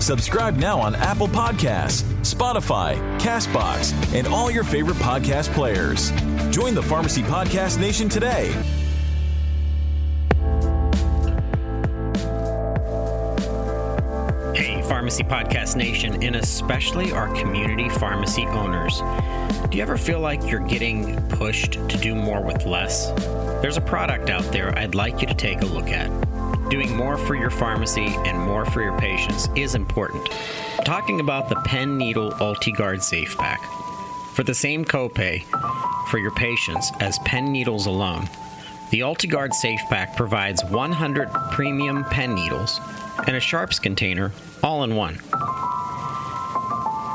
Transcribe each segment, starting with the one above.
Subscribe now on Apple Podcasts, Spotify, Castbox, and all your favorite podcast players. Join the Pharmacy Podcast Nation today. Hey, Pharmacy Podcast Nation, and especially our community pharmacy owners. Do you ever feel like you're getting pushed to do more with less? There's a product out there I'd like you to take a look at. Doing more for your pharmacy and more for your patients is important. Talking about the pen needle UltiGuard Safe Pack. For the same copay for your patients as pen needles alone, the UltiGuard Safe Pack provides 100 premium pen needles and a sharps container all in one.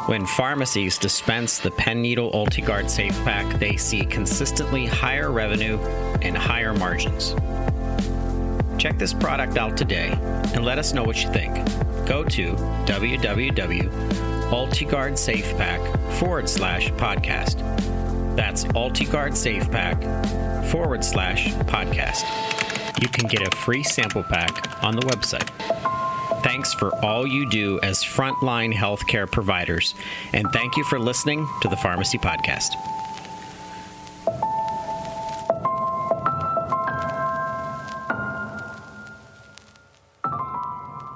When pharmacies dispense the pen needle UltiGuard Safe Pack, they see consistently higher revenue and higher margins. Check this product out today and let us know what you think. Go to www.ultiguard.safepack forward slash podcast. That's UltiGuard Safe Pack forward slash podcast. You can get a free sample pack on the website. Thanks for all you do as frontline healthcare providers, and thank you for listening to the Pharmacy Podcast.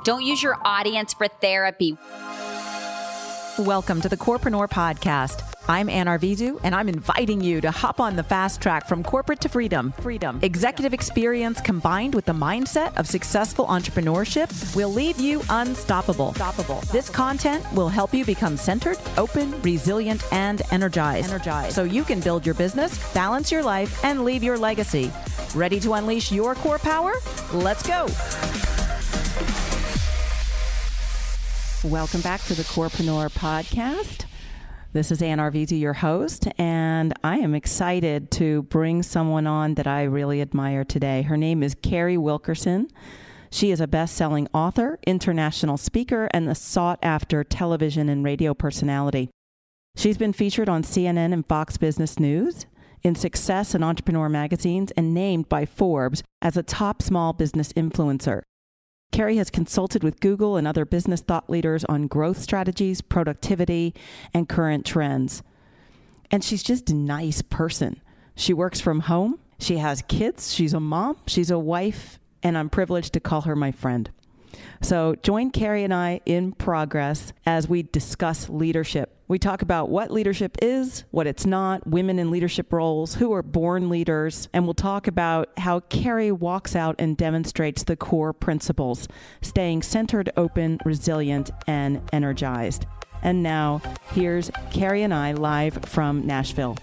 Don't use your audience for therapy. Welcome to the Corpreneur Podcast. I'm Anne Arvizu, and I'm inviting you to hop on the fast track from corporate to freedom. Freedom. Executive experience combined with the mindset of successful entrepreneurship will leave you unstoppable. Unstoppable. This content will help you become centered, open, resilient, and energized. Energized. So you can build your business, balance your life, and leave your legacy. Ready to unleash your core power? Let's go. Welcome back to the Corpreneur Podcast. This is Anne Arvizu, your host, and I am excited to bring someone on that I really admire today. Her name is Carrie Wilkerson. She is a best selling author, international speaker, and a sought after television and radio personality. She's been featured on CNN and Fox Business News, in Success and Entrepreneur magazines, and named by Forbes as a top small business influencer. Carrie has consulted with Google and other business thought leaders on growth strategies, productivity, and current trends. And she's just a nice person. She works from home. She has kids. She's a mom. She's a wife. And I'm privileged to call her my friend. So join Carrie and I in progress as we discuss leadership. We talk about what leadership is, what it's not, women in leadership roles, who are born leaders, and we'll talk about how Carrie walks out and demonstrates the core principles, staying centered, open, resilient, and energized. And now, here's Carrie and I live from Nashville.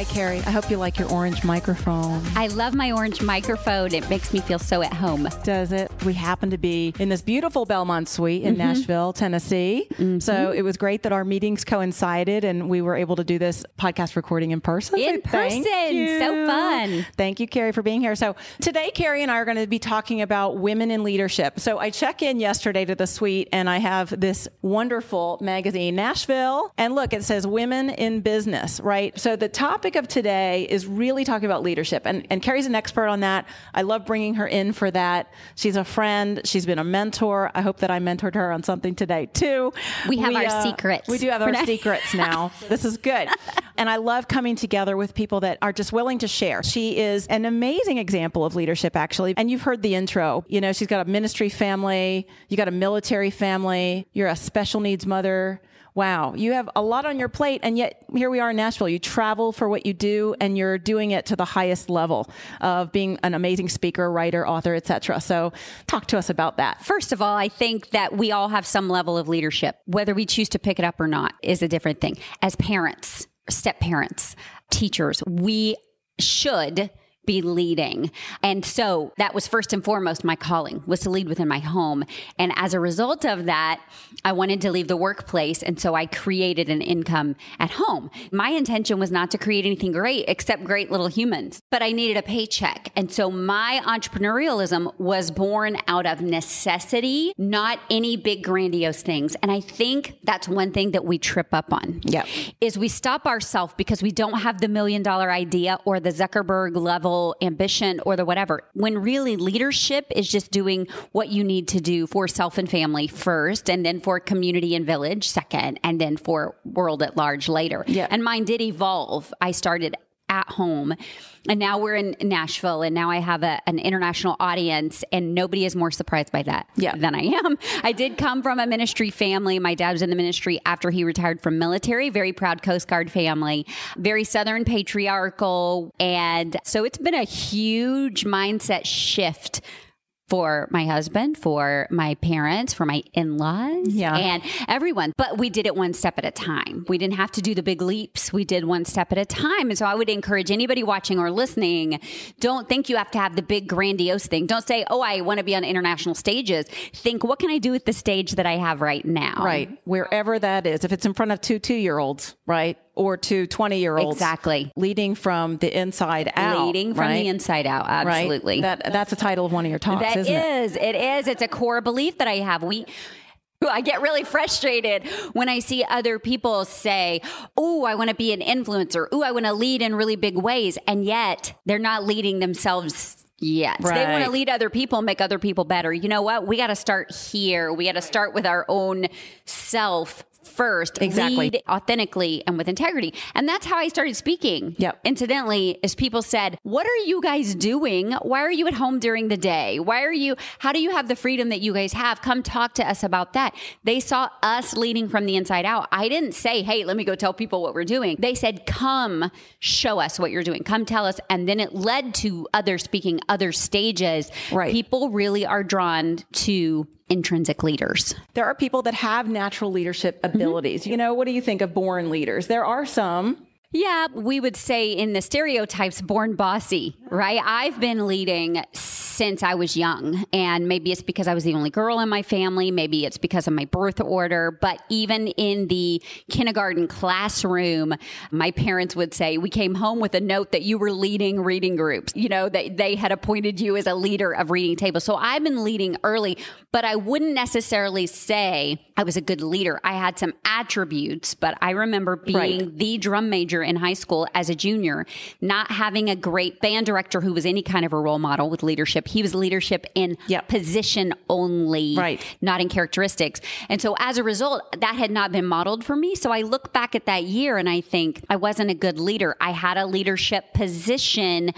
Hi, Carrie. I hope you like your orange microphone. I love my orange microphone. It makes me feel so at home. Does it? We happen to be in this beautiful Belmont suite in mm-hmm. Nashville, Tennessee. Mm-hmm. So it was great that our meetings coincided and we were able to do this podcast recording in person. In so person. So fun. Thank you, Carrie, for being here. So today, Carrie and I are going to be talking about women in leadership. So I check in yesterday to the suite and I have this wonderful magazine, Nashville. And look, it says Women in Business, right? So the top topic of today is really talking about leadership. And, and Carrie's an expert on that. I love bringing her in for that. She's a friend. She's been a mentor. I hope that I mentored her on something today too. We have we, our uh, secrets. We do have our secrets now. this is good. And I love coming together with people that are just willing to share. She is an amazing example of leadership, actually. And you've heard the intro. You know, she's got a ministry family, you got a military family, you're a special needs mother wow, you have a lot on your plate, and yet here we are in Nashville. You travel for what you do, and you're doing it to the highest level of being an amazing speaker, writer, author, etc. So, talk to us about that. First of all, I think that we all have some level of leadership. Whether we choose to pick it up or not is a different thing. As parents, step parents, teachers, we should be leading. And so that was first and foremost my calling was to lead within my home. And as a result of that, I wanted to leave the workplace. And so I created an income at home. My intention was not to create anything great except great little humans, but I needed a paycheck. And so my entrepreneurialism was born out of necessity, not any big grandiose things. And I think that's one thing that we trip up on. Yep. Is we stop ourselves because we don't have the million dollar idea or the Zuckerberg level ambition or the whatever. When really leadership is just doing what you need to do for self and family first, and then for community and village second, and then for world at large later. Yeah. And mine did evolve. I started at home. And now we're in Nashville and now I have a, an international audience and nobody is more surprised by that Yeah. than I am. I did come from a ministry family. My dad was in the ministry after he retired from military, very proud Coast Guard family, very Southern patriarchal. And so it's been a huge mindset shift for my husband, for my parents, for my in laws, Yeah. and everyone. But we did it one step at a time. We didn't have to do the big leaps. We did one step at a time. And so I would encourage anybody watching or listening don't think you have to have the big grandiose thing. Don't say, oh, I want to be on international stages. Think, what can I do with the stage that I have right now? Right. Wherever that is. If it's in front of two two year olds, right? Or to 20 year olds. Exactly. Leading from the inside out. Leading from right? the inside out. Right? Absolutely. That, that's the title of one of your talks, That isn't it? is, it is. It's a core belief that I have. We I get really frustrated when I see other people say, Oh, I want to be an influencer. Oh, I want to lead in really big ways. And yet they're not leading themselves yet. They want to lead other people, make other people better. You know what? We got to start here. We got to start with our own self first. Exactly. Lead authentically and with integrity. And that's how I started speaking. Yep. Incidentally, is people said, What are you guys doing? Why are you at home during the day? Why are you, how do you have the freedom that you guys have? Come talk to us about that. They saw us leading from the inside out. I didn't say, Hey, let me go tell people what we're doing. They said, Come show us what you're doing. Come tell us. And then it led to other speaking, other stages. Right. People really are drawn to intrinsic leaders. There are people that have natural leadership Mm-hmm. abilities. You know, what do you think of born leaders? There are some. Yeah, we would say in the stereotypes, born bossy, right? I've been leading since I was young. And maybe it's because I was the only girl in my family. Maybe it's because of my birth order. But even in the kindergarten classroom, my parents would say, We came home with a note that you were leading reading groups. You know, that they had appointed you as a leader of reading tables. So I've been leading early, but I wouldn't necessarily say I was a good leader. I had some attributes, but I remember being Right. the drum major in high school as a junior, not having a great band director who was any kind of a role model with leadership. He was leadership in Yep. position only, Right. not in characteristics. And so as a result, that had not been modeled for me. So I look back at that year and I think I wasn't a good leader. I had a leadership position,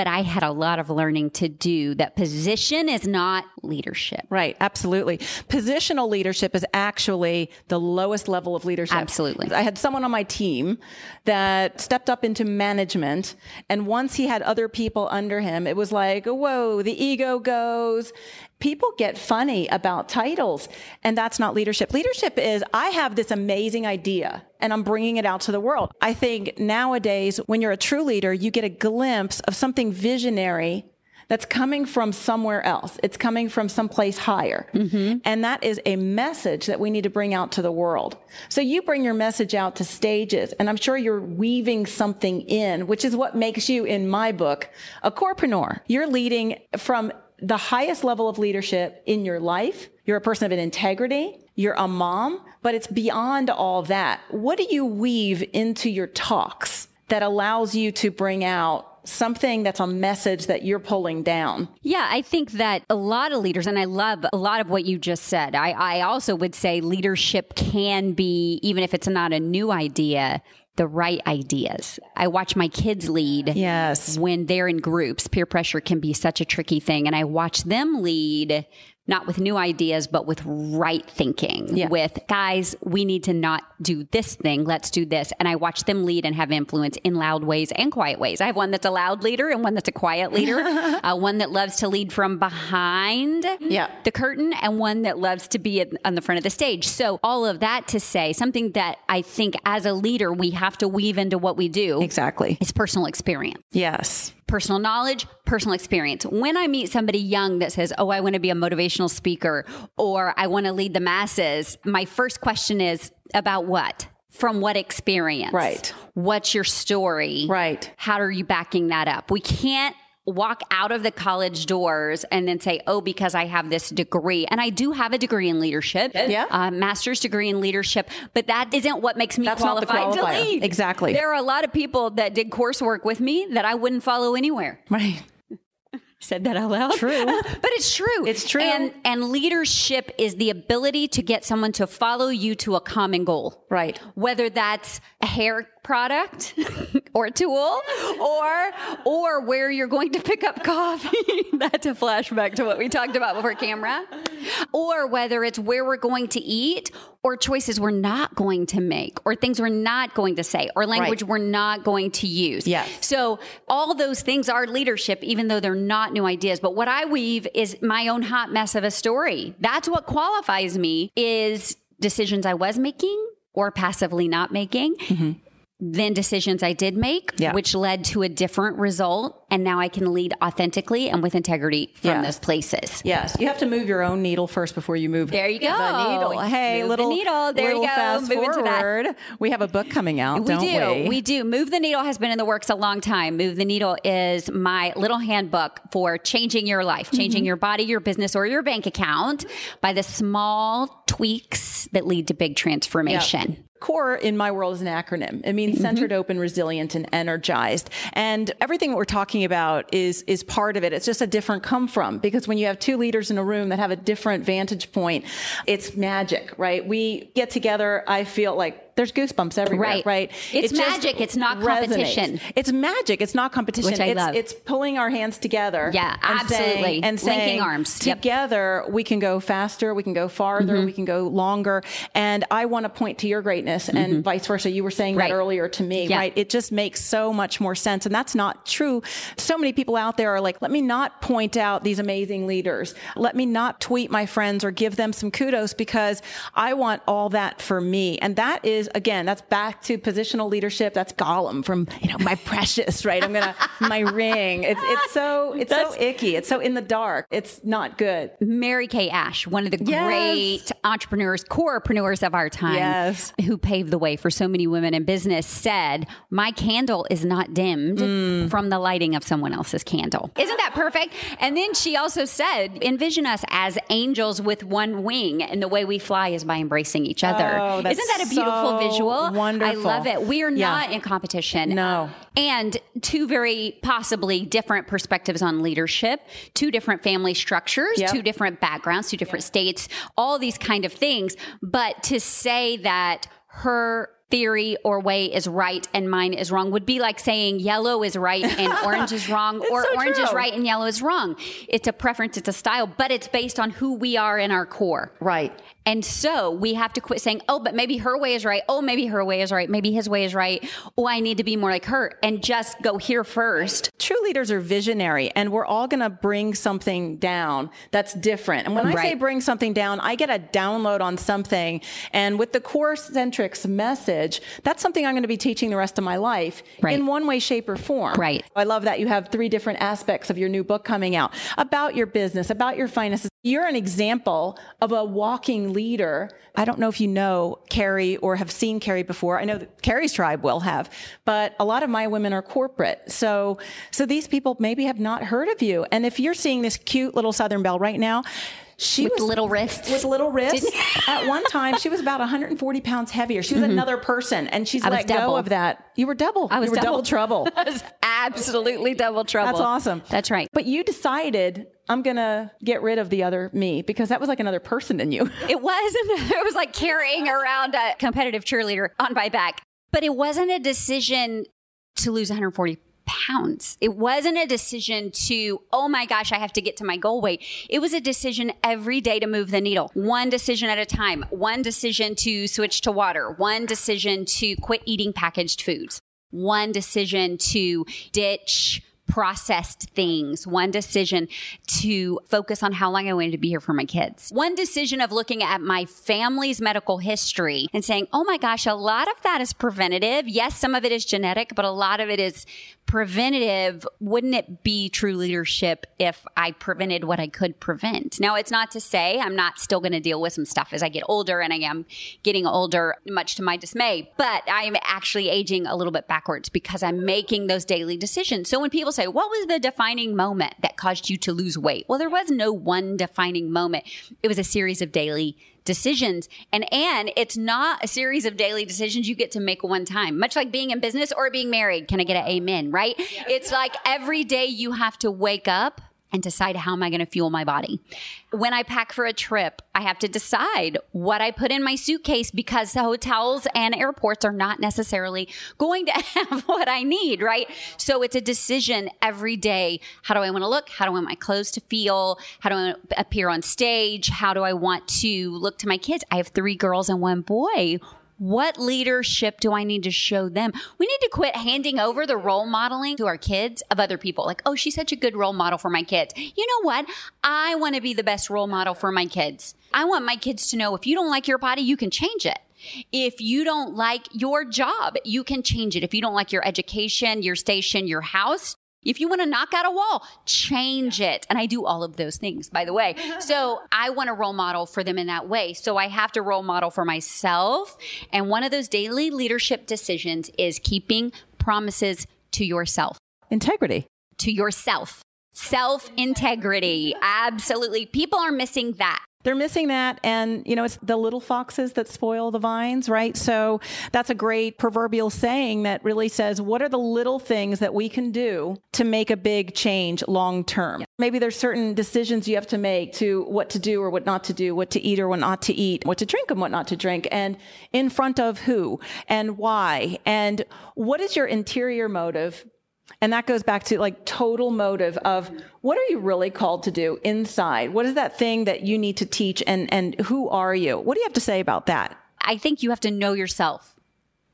but I had a lot of learning to do. That position is not leadership. Right, absolutely. Positional leadership is actually the lowest level of leadership. Absolutely. I had someone on my team that stepped up into management, and once he had other people under him, it was like, whoa, the ego goes. People get funny about titles, and that's not leadership. Leadership is I have this amazing idea and I'm bringing it out to the world. I think nowadays, when you're a true leader, you get a glimpse of something visionary that's coming from somewhere else. It's coming from someplace higher. Mm-hmm. And that is a message that we need to bring out to the world. So you bring your message out to stages, and I'm sure you're weaving something in, which is what makes you, in my book, a corpreneur. You're leading from the highest level of leadership in your life. You're a person of an integrity. You're a mom, but it's beyond all that. What do you weave into your talks that allows you to bring out something that's a message that you're pulling down. Yeah, I think that a lot of leaders, and I love a lot of what you just said. I, I also would say leadership can be, even if it's not a new idea, the right ideas. I watch my kids lead. Yes. When they're in groups, peer pressure can be such a tricky thing. And I watch them lead not with new ideas, but with right thinking. Yeah. With guys, we need to not do this thing. Let's do this. And I watch them lead and have influence in loud ways and quiet ways. I have one that's a loud leader and one that's a quiet leader. uh, one that loves to lead from behind Yeah. the curtain and one that loves to be at, on the front of the stage. So all of that to say something that I think as a leader, we have to weave into what we do. Exactly. It's personal experience. Yes. Personal knowledge, personal experience. When I meet somebody young that says, Oh, I want to be a motivational speaker or I want to lead the masses, my first question is about what? From what experience? Right. What's your story? Right. How are you backing that up? We can't walk out of the college doors and then say, oh, because I have this degree. And I do have a degree in leadership. Yeah. A master's degree in leadership, but that isn't what makes me That's qualified to lead. Exactly. There are a lot of people that did coursework with me that I wouldn't follow anywhere. Right. Said that out loud. True. but it's true. It's true. And and leadership is the ability to get someone to follow you to a common goal. Right. Whether that's a hair product or tool or or where you're going to pick up coffee. that's a flashback to what we talked about before camera. Or whether it's where we're going to eat or choices we're not going to make or things we're not going to say or language Right. we're not going to use. Yes. So all those things are leadership, even though they're not new ideas. But what I weave is my own hot mess of a story. That's what qualifies me is decisions I was making or passively not making. Mm-hmm. Then decisions I did make, Yeah. which led to a different result. And now I can lead authentically and with integrity from Yeah. those places. Yes, you have to move your own needle first before you move. There you The go. needle. Hey, Move the little needle. There you go. Fast Move into that. forward. We have a book coming out, We don't do. we? do. Move the Needle has been in the works a long time. Move the Needle is my little handbook for changing your life, Mm-hmm. changing your body, your business, or your bank account by the small tweaks that lead to big transformation. Core in my world is an acronym. It means centered, open, resilient, and energized. And everything that we're talking about is is part of it. It's just a different come from because when you have two leaders in a room that have a different vantage point, it's magic, right? We get together. I feel like there's goosebumps everywhere, Right. right? It's It magic. It's not resonates. competition. It's magic. It's not competition. Which I it's, love. it's pulling our hands together. Yeah, and absolutely. saying- and Linking saying, arms. Yep. Together, we can go faster. We can go farther. Mm-hmm. We can go longer. And I want to point to your greatness and vice versa. You were saying Mm-hmm. Right. that earlier to me, Yeah. right? It just makes so much more sense. And that's not true. So many people out there are like, let me not point out these amazing leaders. Let me not tweet my friends or give them some kudos because I want all that for me. And that is, again, that's back to positional leadership. That's Gollum from, you know, my precious, right? I'm going to, my ring. It's, it's so, it's so icky. It's so in the dark. It's not good. Mary Kay Ash, one of the Yes. great entrepreneurs, corepreneurs of our time, Yes. who paved the way for so many women in business, said, My candle is not dimmed Mm. from the lighting of someone else's candle. Isn't that perfect? And then she also said, Envision us as angels with one wing, and the way we fly is by embracing each other. Oh, that's Isn't that a beautiful so visual? Wonderful. I love it. We are Yeah. not in competition. No. Um, and two very possibly different perspectives on leadership, two different family structures, Yep. two different backgrounds, two different states, all these kind of things. But to say that her theory or way is right and mine is wrong would be like saying yellow is right and orange is wrong or so orange is right and yellow is wrong. It's a preference, it's a style, but it's based on who we are in our core. Right. And so we have to quit saying, oh, but maybe her way is right. Oh, maybe her way is right. Maybe his way is right. Oh, I need to be more like her and just go here first. True leaders are visionary, and we're all going to bring something down that's different. And when I say bring something down, I get a download on something. And with the core centrics message, that's something I'm going to be teaching the rest of my life Right. in one way, shape, or form. Right. I love that you have three different aspects of your new book coming out about your business, about your finances. You're an example of a walking leader. I don't know if you know Carrie or have seen Carrie before. I know that Carrie's tribe will have, but a lot of my women are corporate. So, so these people maybe have not heard of you. And if you're seeing this cute little Southern Belle right now, she With was little wrists. with little wrists. At one time, she was about 140 pounds heavier. She was another person, and she's Mm-hmm. I was let go of that. You were double. I was you were double, double. trouble. Absolutely double trouble. That's awesome. That's right. But you decided I'm gonna get rid of the other me because that was like another person in you. It was. It was like carrying around a competitive cheerleader on my back. But it wasn't a decision to lose 140 pounds. It wasn't a decision to, oh my gosh, I have to get to my goal weight. It was a decision every day to move the needle, one decision at a time, one decision to switch to water, one decision to quit eating packaged foods, one decision to ditch processed things, one decision to focus on how long I wanted to be here for my kids, one decision of looking at my family's medical history and saying, oh my gosh, a lot of that is preventative. Yes, some of it is genetic, but a lot of it is preventative, wouldn't it be true leadership if I prevented what I could prevent? Now, it's not to say I'm not still going to deal with some stuff as I get older and I am getting older, much to my dismay, but I'm actually aging a little bit backwards because I'm making those daily decisions. So when people say, what was the defining moment that caused you to lose weight? Well, there was no one defining moment. It was a series of daily decisions. And and it's not a series of daily decisions you get to make one time. Much like being in business or being married. Can I get an amen, right? It's like every day you have to wake up and decide how am I going to fuel my body. When I pack for a trip, I have to decide what I put in my suitcase because the hotels and airports are not necessarily going to have what I need, right? So it's a decision every day. How do I want to look? How do I want my clothes to feel? How do I appear on stage? How do I want to look to my kids? I have three girls and one boy what leadership do I need to show them? We need to quit handing over the role modeling to our kids of other people. Like, oh, she's such a good role model for my kids. You know what? I want to be the best role model for my kids. I want my kids to know if you don't like your body, you can change it. If you don't like your job, you can change it. If you don't like your education, your station, your house, if you want to knock out a wall, change it. And I do all of those things, by the way. So I want to role model for them in that way. So I have to role model for myself. And one of those daily leadership decisions is keeping promises to yourself. Integrity. To yourself. Self integrity. Absolutely. People are missing that. They're missing that. And, you know, it's the little foxes that spoil the vines, right? So that's a great proverbial saying that really says, what are the little things that we can do to make a big change long term? Yeah. Maybe there's certain decisions you have to make to what to do or what not to do, what to eat or what not to eat, what to drink and what not to drink, and in front of who and why. And what is your interior motive and that goes back to like total motive of what are you really called to do inside? What is that thing that you need to teach and, and who are you? What do you have to say about that? I think you have to know yourself.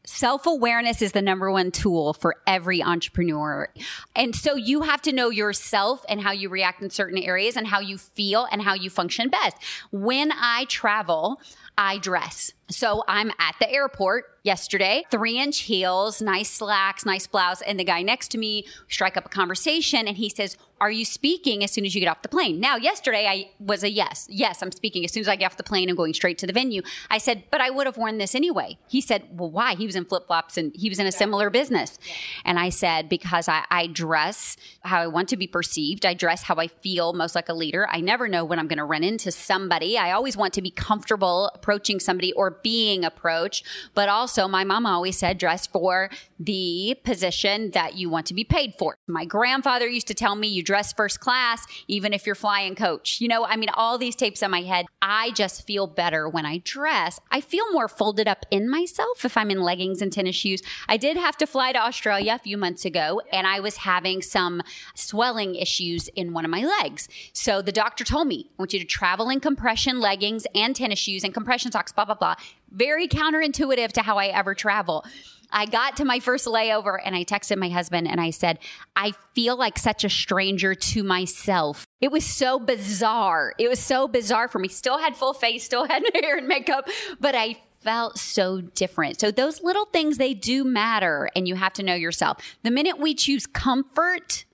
Self awareness is the number one tool for every entrepreneur. And so you have to know yourself and how you react in certain areas and how you feel and how you function best. When I travel, I dress. So I'm at the airport yesterday, three inch heels, nice slacks, nice blouse. And the guy next to me strike up a conversation and he says, are you speaking as soon as you get off the plane? Now, yesterday I was a yes. Yes, I'm speaking. As soon as I get off the plane, I'm going straight to the venue. I said, but I would have worn this anyway. He said, well, why? He was in flip flops and he was in a similar business. And I said, because I, I dress how I want to be perceived. I dress how I feel most like a leader. I never know when I'm going to run into somebody. I always want to be comfortable approaching somebody or being approached. But also, my mom always said, dress for the position that you want to be paid for. My grandfather used to tell me, you dress first class, even if you're flying coach. You know, I mean, all these tapes on my head. I just feel better when I dress. I feel more folded up in myself if I'm in leggings and tennis shoes. I did have to fly to Australia a few months ago, and I was having some swelling issues in one of my legs. So the doctor told me, I want you to travel in compression leggings and tennis shoes and compression socks, blah, blah, blah. Very counterintuitive to how I ever travel. I got to my first layover and I texted my husband and I said, I feel like such a stranger to myself. It was so bizarre. It was so bizarre for me. Still had full face, still had hair and makeup, but I felt so different. So those little things, they do matter and you have to know yourself. The minute we choose comfort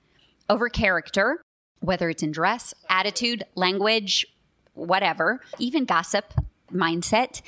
over character, whether it's in dress, attitude, language, whatever, even gossip, mindset,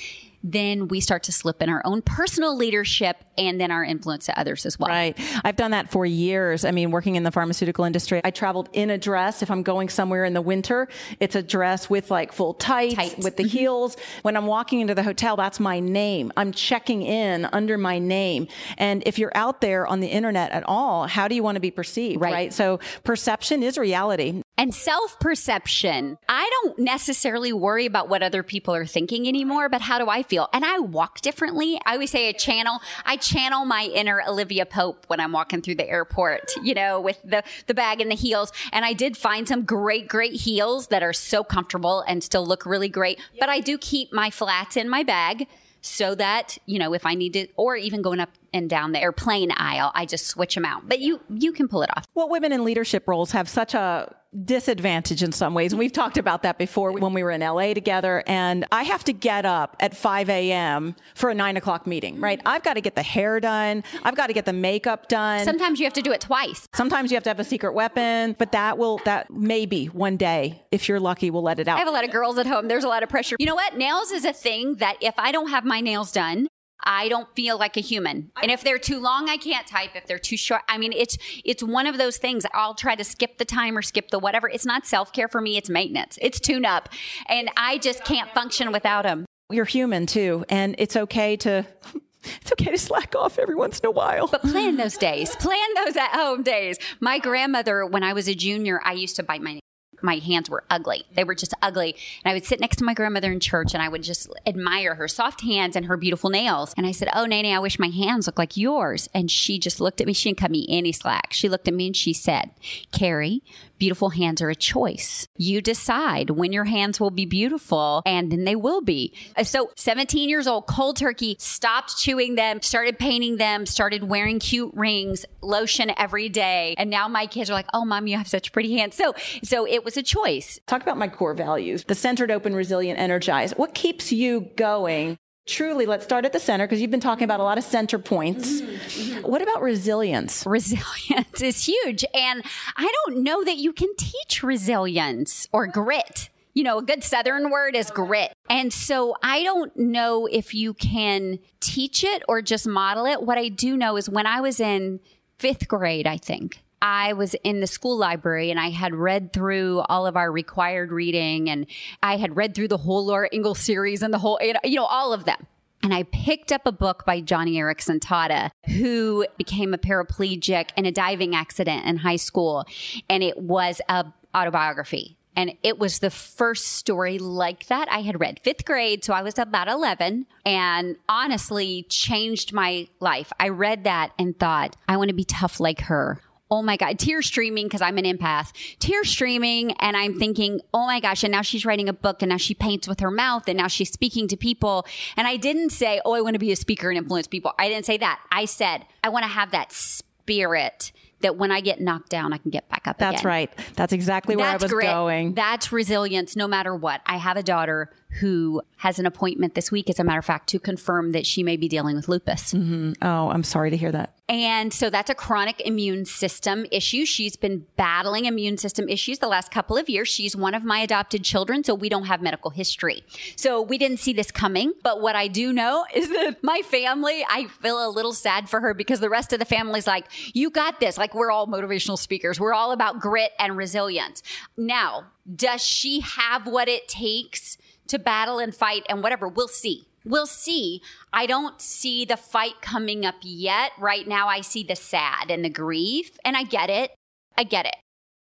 then we start to slip in our own personal leadership and then our influence to others as well. Right. I've done that for years. I mean, working in the pharmaceutical industry, I traveled in a dress. If I'm going somewhere in the winter, it's a dress with like full tights, Tight. with the mm-hmm. heels. When I'm walking into the hotel, that's my name. I'm checking in under my name. And if you're out there on the internet at all, how do you want to be perceived? Right. right? So perception is reality. And self perception. I don't necessarily worry about what other people are thinking anymore, but how do I feel? And I walk differently. I always say a channel. I channel my inner Olivia Pope when I'm walking through the airport, you know, with the, the bag and the heels. And I did find some great, great heels that are so comfortable and still look really great. But I do keep my flats in my bag so that, you know, if I need to, or even going up and down the airplane aisle, I just switch them out. But you, you can pull it off. Well, women in leadership roles have such a, disadvantage in some ways. And we've talked about that before when we were in LA together. And I have to get up at 5 a.m. for a nine o'clock meeting, right? I've got to get the hair done. I've got to get the makeup done. Sometimes you have to do it twice. Sometimes you have to have a secret weapon, but that will, that maybe one day, if you're lucky, we'll let it out. I have a lot of girls at home. There's a lot of pressure. You know what? Nails is a thing that if I don't have my nails done, I don't feel like a human. And if they're too long, I can't type. If they're too short, I mean, it's it's one of those things. I'll try to skip the time or skip the whatever. It's not self care for me. It's maintenance. It's tune up, and I just can't function without them. You're human too, and it's okay to. It's okay to slack off every once in a while. But plan those days. Plan those at home days. My grandmother, when I was a junior, I used to bite my my hands were ugly. They were just ugly. And I would sit next to my grandmother in church and I would just admire her soft hands and her beautiful nails. And I said, Oh, Nene, I wish my hands looked like yours. And she just looked at me. She didn't cut me any slack. She looked at me and she said, Carrie, beautiful hands are a choice. You decide when your hands will be beautiful and then they will be. Uh, so 17 years old, cold turkey, stopped chewing them, started painting them, started wearing cute rings, lotion every day. And now my kids are like, Oh, mom, you have such pretty hands. So, so it was a choice. Talk about my core values the centered, open, resilient, energized. What keeps you going? Truly, let's start at the center because you've been talking about a lot of center points. Mm-hmm, mm-hmm. What about resilience? Resilience is huge. And I don't know that you can teach resilience or grit. You know, a good Southern word is grit. And so I don't know if you can teach it or just model it. What I do know is when I was in fifth grade, I think, I was in the school library and I had read through all of our required reading and I had read through the whole Laura Ingalls series and the whole, you know, all of them. And I picked up a book by Joni Eareckson Tada, who became a paraplegic in a diving accident in high school. And it was a autobiography. And it was the first story like that I had read. Fifth grade, so I was about 11 and honestly changed my life. I read that and thought, I want to be tough like her oh my God, tears streaming because I'm an empath, tears streaming. And I'm thinking, oh my gosh. And now she's writing a book and now she paints with her mouth and now she's speaking to people. And I didn't say, oh, I want to be a speaker and influence people. I didn't say that. I said, I want to have that spirit that when I get knocked down, I can get back up That's again. right. That's exactly where That's I was grit. going. That's resilience no matter what. I have a daughter who has an appointment this week, as a matter of fact, to confirm that she may be dealing with lupus. Mm-hmm. Oh, I'm sorry to hear that. And so that's a chronic immune system issue. She's been battling immune system issues the last couple of years. She's one of my adopted children, so we don't have medical history. So we didn't see this coming. But what I do know is that my family, I feel a little sad for her because the rest of the family's like, you got this. Like we're all motivational speakers. We're all about grit and resilience. Now, does she have what it takes to battle and fight and whatever? We'll see. We'll see. I don't see the fight coming up yet. Right now, I see the sad and the grief, and I get it. I get it.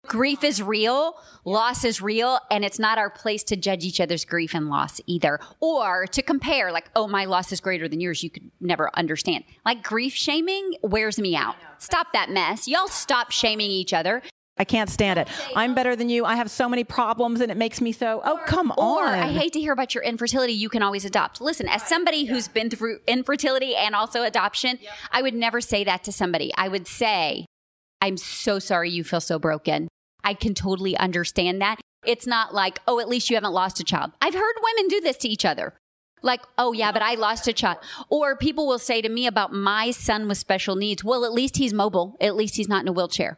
Grief is real, loss is real, and it's not our place to judge each other's grief and loss either, or to compare, like, oh, my loss is greater than yours. You could never understand. Like, grief shaming wears me out. Stop that mess. Y'all stop shaming each other. I can't stand it. I'm better than you. I have so many problems and it makes me so, oh, come Or on. I hate to hear about your infertility. You can always adopt. Listen, as somebody who's been through infertility and also adoption, I would never say that to somebody. I would say, I'm so sorry you feel so broken. I can totally understand that. It's not like, oh, at least you haven't lost a child. I've heard women do this to each other. Like, oh yeah, but I lost a child. Or people will say to me about my son with special needs, well, at least he's mobile. At least he's not in a wheelchair.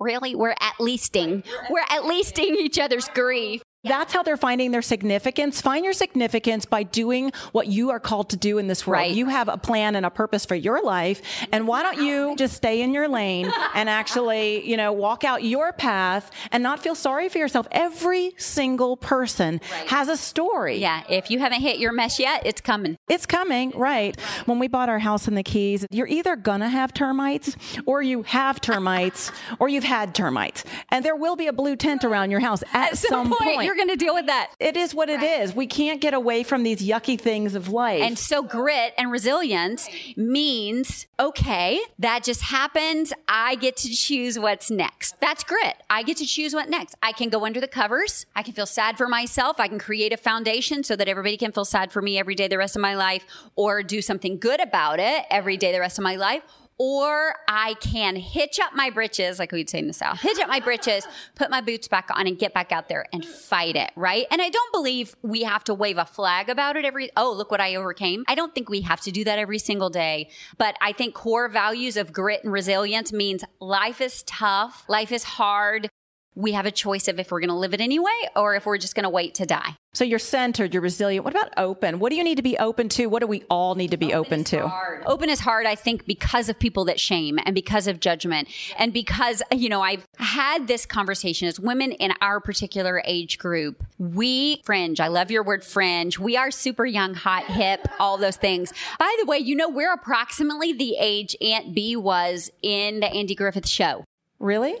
Really? We're at leasting. We're at leasting each other's grief. That's how they're finding their significance. Find your significance by doing what you are called to do in this world. Right. You have a plan and a purpose for your life. And why don't you just stay in your lane and actually, you know, walk out your path and not feel sorry for yourself? Every single person has a story. Yeah, if you haven't hit your mesh yet, it's coming. It's coming, right. When we bought our house in the Keys, you're either gonna have termites or you have termites or you've had termites. And there will be a blue tent around your house at, At some point, you're going to deal with that. It is what it is. We can't get away from these yucky things of life. And so grit and resilience means, okay, that just happened. I get to choose what's next. That's grit. I get to choose what next. I can go under the covers. I can feel sad for myself. I can create a foundation so that everybody can feel sad for me every day the rest of my life or do something good about it every day the rest of my life. Or I can hitch up my britches, like we'd say in the South, hitch up my britches, put my boots back on and get back out there and fight it, right? And I don't believe we have to wave a flag about it every, oh, look what I overcame. I don't think we have to do that every single day. But I think core values of grit and resilience means life is tough, life is hard we have a choice of if we're going to live it anyway or if we're just going to wait to die. So you're centered, you're resilient. What about open? What do you need to be open to? What do we all need to be open, open to? Hard. Open is hard, I think, because of people that shame and because of judgment and because, you know, I've had this conversation as women in our particular age group. We fringe. I love your word fringe. We are super young, hot, hip, all those things. By the way, you know, we're approximately the age Aunt Bee was in the Andy Griffith show. Really?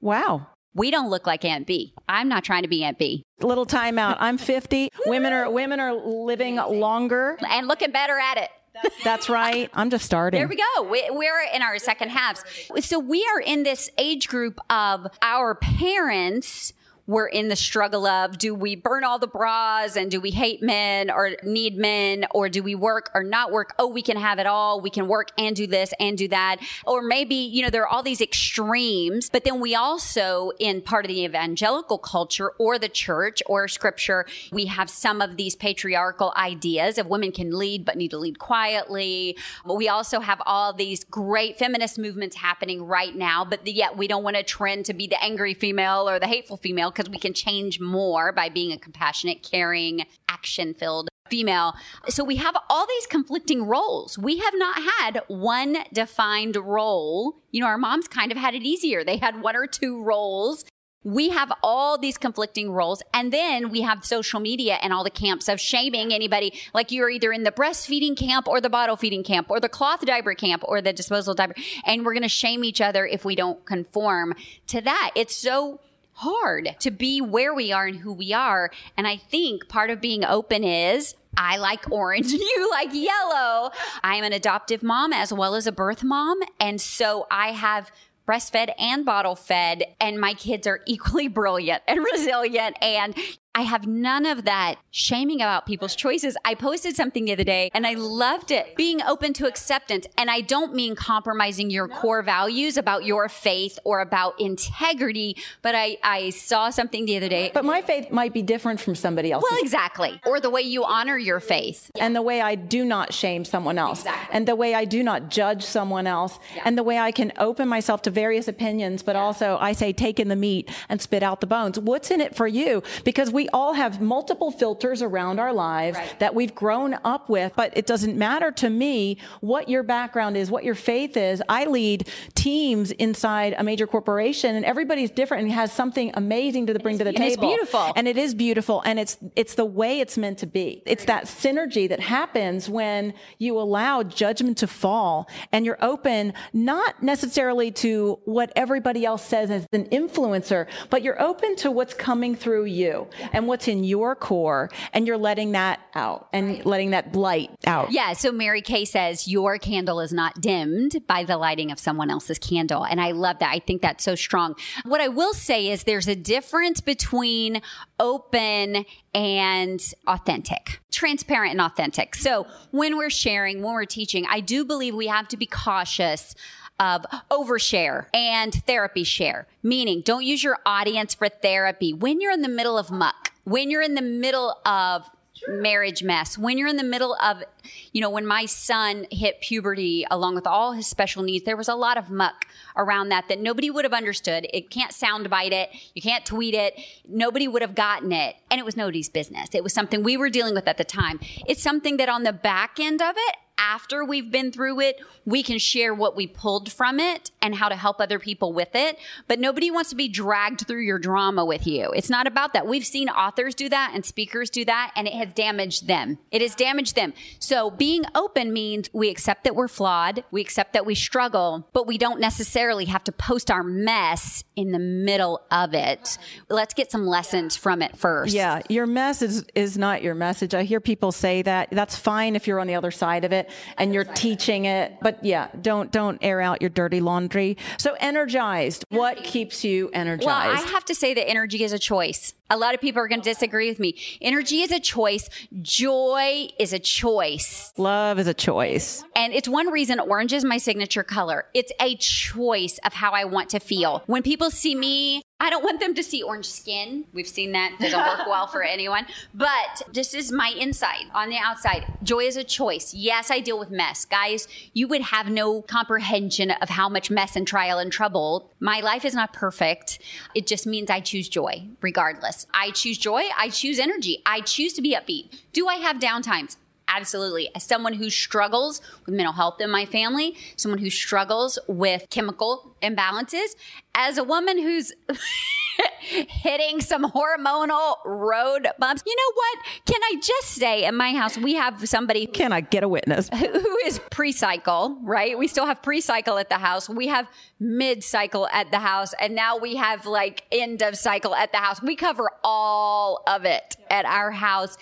Wow. We don't look like Aunt Bee. I'm not trying to be Aunt Bee. Little timeout. I'm 50. women are women are living longer and looking better at it. That's right. I'm just starting. There we go. We, are in our second halves. So we are in this age group of our parents we're in the struggle of do we burn all the bras and do we hate men or need men or do we work or not work? Oh, we can have it all. We can work and do this and do that. Or maybe, you know, there are all these extremes, but then we also in part of the evangelical culture or the church or scripture, we have some of these patriarchal ideas of women can lead but need to lead quietly. But we also have all these great feminist movements happening right now, but yet we don't want to trend to be the angry female or the hateful female because we can change more by being a compassionate, caring, action filled female. So we have all these conflicting roles. We have not had one defined role. You know, our moms kind of had it easier. They had one or two roles. We have all these conflicting roles. And then we have social media and all the camps of shaming anybody. Like you're either in the breastfeeding camp or the bottle feeding camp or the cloth diaper camp or the disposal diaper. And we're going to shame each other if we don't conform to that. It's so hard to be where we are and who we are. And I think part of being open is I like orange, you like yellow. I'm an adoptive mom as well as a birth mom. And so I have breastfed and bottle fed, and my kids are equally brilliant and resilient. And I have none of that shaming about people's choices. I posted something the other day and I loved it. Being open to acceptance. And I don't mean compromising your no. core values about your faith or about integrity, but I, I saw something the other day. But my faith might be different from somebody else's. Well, exactly. Or the way you honor your faith. And the way I do not shame someone else. Exactly. And the way I do not judge someone else. Yeah. And the way I can open myself to various opinions, but yeah. also I say take in the meat and spit out the bones. What's in it for you? Because we we all have multiple filters around our lives right. that we've grown up with, but it doesn't matter to me what your background is, what your faith is. I lead teams inside a major corporation and everybody's different and has something amazing to bring to the table. And It's beautiful. And it is beautiful and it's it's the way it's meant to be. It's that synergy that happens when you allow judgment to fall and you're open not necessarily to what everybody else says as an influencer, but you're open to what's coming through you and what's in your core and you're letting that out and right. letting that light out. Yeah. So Mary Kay says your candle is not dimmed by the lighting of someone else's candle. And I love that. I think that's so strong. What I will say is there's a difference between open and authentic, transparent and authentic. So when we're sharing, when we're teaching, I do believe we have to be cautious of overshare and therapy share, meaning don't use your audience for therapy when you're in the middle of muck, when you're in the middle of marriage mess, when you're in the middle of, you know, when my son hit puberty along with all his special needs, there was a lot of muck around that that nobody would have understood. It can't soundbite it. You can't tweet it. Nobody would have gotten it. And it was nobody's business. It was something we were dealing with at the time. It's something that on the back end of it, after we've been through it, we can share what we pulled from it and how to help other people with it. But nobody wants to be dragged through your drama with you. It's not about that. We've seen authors do that and speakers do that, and it has damaged them. It has damaged them. So being open means we accept that we're flawed, we accept that we struggle, but we don't necessarily have to post our mess in the middle of it. Let's get some lessons from it first. Yeah, your mess is, is not your message. I hear people say that. That's fine if you're on the other side of it. And you're teaching it. But yeah, don't don't air out your dirty laundry. So energized. What keeps you energized? Well, I have to say that energy is a choice. A lot of people are going to disagree with me. Energy is a choice. Joy is a choice. Love is a choice. And it's one reason orange is my signature color. It's a choice of how I want to feel. When people see me, I don't want them to see orange skin. We've seen that doesn't work well for anyone. But this is my inside. On the outside, joy is a choice. Yes, I deal with mess. Guys, you would have no comprehension of how much mess and trial and trouble. My life is not perfect. It just means I choose joy regardless. I choose joy. I choose energy. I choose to be upbeat. Do I have downtimes? Absolutely. As someone who struggles with mental health in my family, someone who struggles with chemical imbalances, as a woman who's hitting some hormonal road bumps. You know what? Can I just say in my house, we have somebody. Can I get a witness? Who is pre cycle, right? We still have pre cycle at the house. We have mid cycle at the house. And now we have like end of cycle at the house. We cover all of it at our house.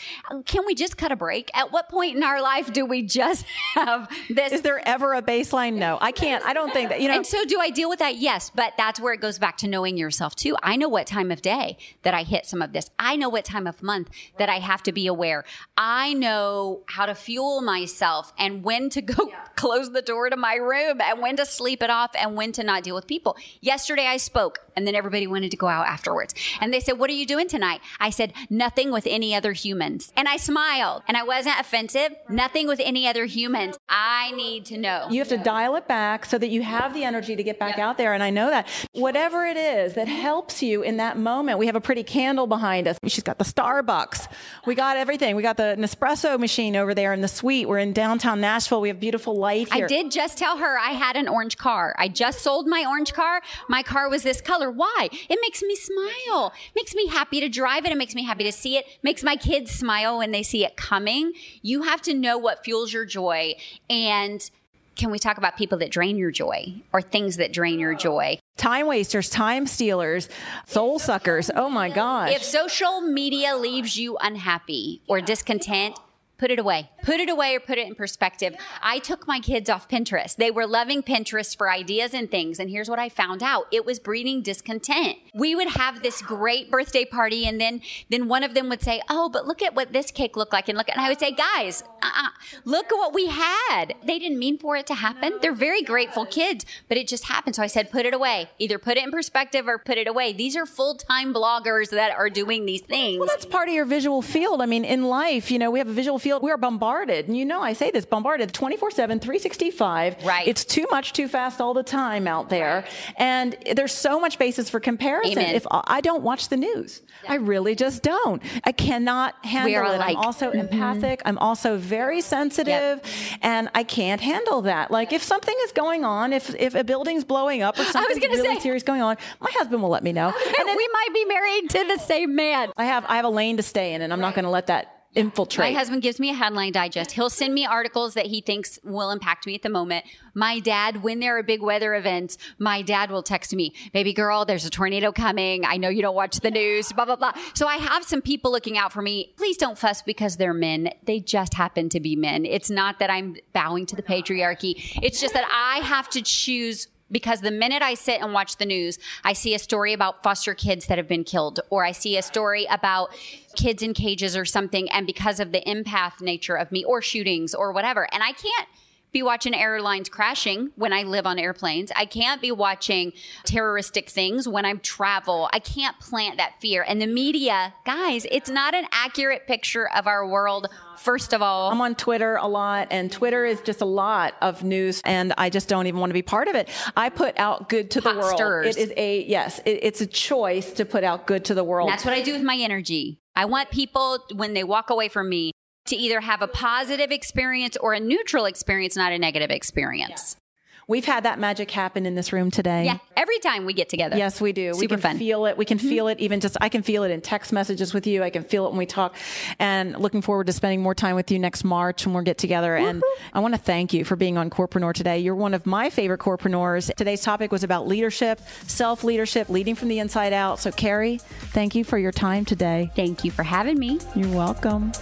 Can we just cut a break? At what point in our life do we just have this? Is there ever a baseline? No, I can't. I don't think that, you know. And so do I deal with that? Yes. But that's where it goes back to knowing yourself too. I know what time of day that I hit some of this. I know what time of month that I have to be aware. I know how to fuel myself and when to go yeah. close the door to my room and when to sleep it off and when to not deal with people. Yesterday I spoke and then everybody wanted to go out afterwards. And they said, What are you doing tonight? I said, Nothing with any other humans. And I smiled and I wasn't offensive. Nothing with any other humans. I need to know. You have to dial it back so that you have the energy to get back yep. out there. And I know that. Whatever it is that helps you in that moment, we have a pretty candle behind us. She's got the Starbucks. We got everything. We got the Nespresso machine over there in the suite. We're in downtown Nashville. We have beautiful light here. I did just tell her I had an orange car. I just sold my orange car. My car was this color. Why? It makes me smile. It makes me happy to drive it. It makes me happy to see it. it. Makes my kids smile when they see it coming. You have to know what fuels your joy and can we talk about people that drain your joy or things that drain your joy? Time wasters, time stealers, soul suckers. Oh my gosh. If social media leaves you unhappy or discontent, put it away. Put it away or put it in perspective. I took my kids off Pinterest. They were loving Pinterest for ideas and things. And here's what I found out. It was breeding discontent. We would have this great birthday party and then, then one of them would say, Oh, but look at what this cake looked like. And look and I would say, guys, uh-uh, look at what we had. They didn't mean for it to happen. They're very grateful kids, but it just happened. So I said, put it away. Either put it in perspective or put it away. These are full-time bloggers that are doing these things. Well, that's part of your visual field. I mean, in life, you know, we have a visual field we are bombarded. And you know, I say this bombarded 24 7, 365. Right. It's too much, too fast all the time out there. Right. And there's so much basis for comparison. Amen. If I don't watch the news, yeah. I really just don't. I cannot handle it. Like, I'm also mm-hmm. empathic. I'm also very sensitive. Yep. And I can't handle that. Like if something is going on, if, if a building's blowing up or something really say, serious going on, my husband will let me know. And then, we might be married to the same man. I have I have a lane to stay in and I'm right. not going to let that infiltrate. My husband gives me a headline digest. He'll send me articles that he thinks will impact me at the moment. My dad, when there are big weather events, my dad will text me, baby girl, there's a tornado coming. I know you don't watch the news, blah, blah, blah. So I have some people looking out for me. Please don't fuss because they're men. They just happen to be men. It's not that I'm bowing to the patriarchy. It's just that I have to choose because the minute I sit and watch the news, I see a story about foster kids that have been killed, or I see a story about kids in cages or something. And because of the empath nature of me, or shootings, or whatever, and I can't be watching airlines crashing when I live on airplanes. I can't be watching terroristic things when I travel. I can't plant that fear. And the media, guys, it's not an accurate picture of our world. First of all, I'm on Twitter a lot, and Twitter is just a lot of news, and I just don't even want to be part of it. I put out good to the world. Stirs. It is a yes, it, it's a choice to put out good to the world. And that's what I do with my energy. I want people when they walk away from me to either have a positive experience or a neutral experience, not a negative experience. Yeah. We've had that magic happen in this room today. Yeah, every time we get together. Yes, we do. Super we can fun. feel it. We can mm-hmm. feel it even just, I can feel it in text messages with you. I can feel it when we talk. And looking forward to spending more time with you next March when we get together. Woo-hoo. And I want to thank you for being on Corpreneur today. You're one of my favorite corpreneurs. Today's topic was about leadership, self leadership, leading from the inside out. So, Carrie, thank you for your time today. Thank you for having me. You're welcome.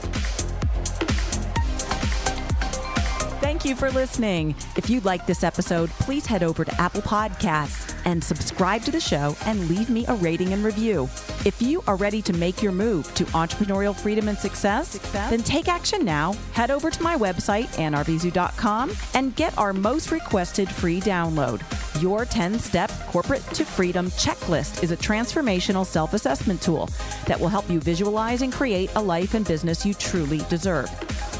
Thank you for listening. If you like this episode, please head over to Apple Podcasts and subscribe to the show and leave me a rating and review. If you are ready to make your move to entrepreneurial freedom and success, success? then take action now. Head over to my website, annearvizu.com, and get our most requested free download. Your 10 step corporate to freedom checklist is a transformational self assessment tool that will help you visualize and create a life and business you truly deserve.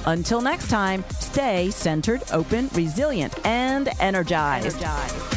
Until next time, stay centered, open, resilient, and energized. energized.